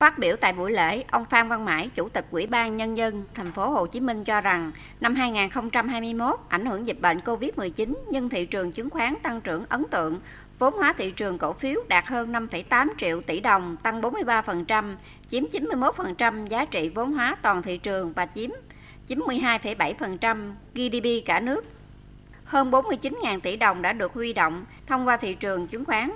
Phát biểu tại buổi lễ, ông Phan Văn Mãi, Chủ tịch Ủy ban Nhân dân thành phố Hồ Chí Minh cho rằng năm 2021 ảnh hưởng dịch bệnh Covid-19 nhưng thị trường chứng khoán tăng trưởng ấn tượng, vốn hóa thị trường cổ phiếu đạt hơn 5,8 triệu tỷ đồng, tăng 43%, chiếm 91% giá trị vốn hóa toàn thị trường và chiếm 92,7% GDP cả nước. Hơn 49.000 tỷ đồng đã được huy động thông qua thị trường chứng khoán,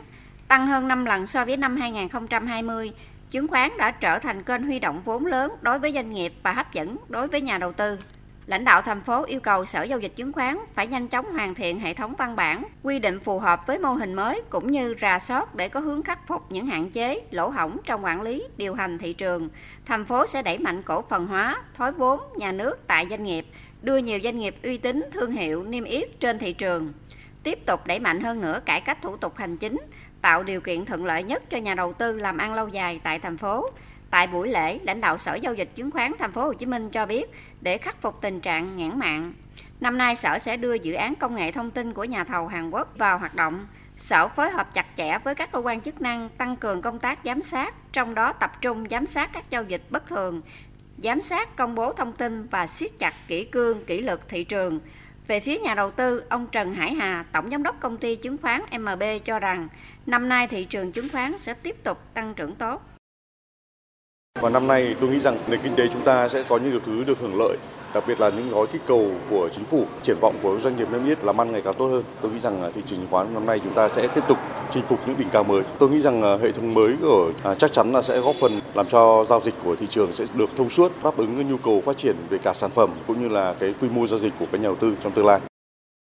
tăng hơn 5 lần so với năm 2020 chứng khoán đã trở thành kênh huy động vốn lớn đối với doanh nghiệp và hấp dẫn đối với nhà đầu tư. Lãnh đạo thành phố yêu cầu Sở Giao dịch Chứng khoán phải nhanh chóng hoàn thiện hệ thống văn bản, quy định phù hợp với mô hình mới cũng như rà soát để có hướng khắc phục những hạn chế, lỗ hổng trong quản lý, điều hành thị trường. Thành phố sẽ đẩy mạnh cổ phần hóa, thối vốn nhà nước tại doanh nghiệp, đưa nhiều doanh nghiệp uy tín, thương hiệu, niêm yết trên thị trường. Tiếp tục đẩy mạnh hơn nữa cải cách thủ tục hành chính, tạo điều kiện thuận lợi nhất cho nhà đầu tư làm ăn lâu dài tại thành phố. Tại buổi lễ, lãnh đạo Sở Giao dịch Chứng khoán Thành phố Hồ Chí Minh cho biết, để khắc phục tình trạng nghẽn mạng, năm nay Sở sẽ đưa dự án công nghệ thông tin của nhà thầu Hàn Quốc vào hoạt động. Sở phối hợp chặt chẽ với các cơ quan chức năng tăng cường công tác giám sát, trong đó tập trung giám sát các giao dịch bất thường, giám sát công bố thông tin và siết chặt kỹ cương, kỷ luật thị trường. Về phía nhà đầu tư, ông Trần Hải Hà, Tổng Giám đốc Công ty Chứng khoán MB cho rằng năm nay thị trường chứng khoán sẽ tiếp tục tăng trưởng tốt. Và năm nay tôi nghĩ rằng nền kinh tế chúng ta sẽ có những điều thứ được hưởng lợi đặc biệt là những gói kích cầu của chính phủ, triển vọng của doanh nghiệp niêm yết làm ăn ngày càng tốt hơn. Tôi nghĩ rằng à, thị trường chứng khoán năm nay chúng ta sẽ tiếp tục chinh phục những đỉnh cao mới. Tôi nghĩ rằng à, hệ thống mới của à, chắc chắn là sẽ góp phần làm cho giao dịch của thị trường sẽ được thông suốt, đáp ứng nhu cầu phát triển về cả sản phẩm cũng như là cái quy mô giao dịch của các nhà đầu tư trong tương lai.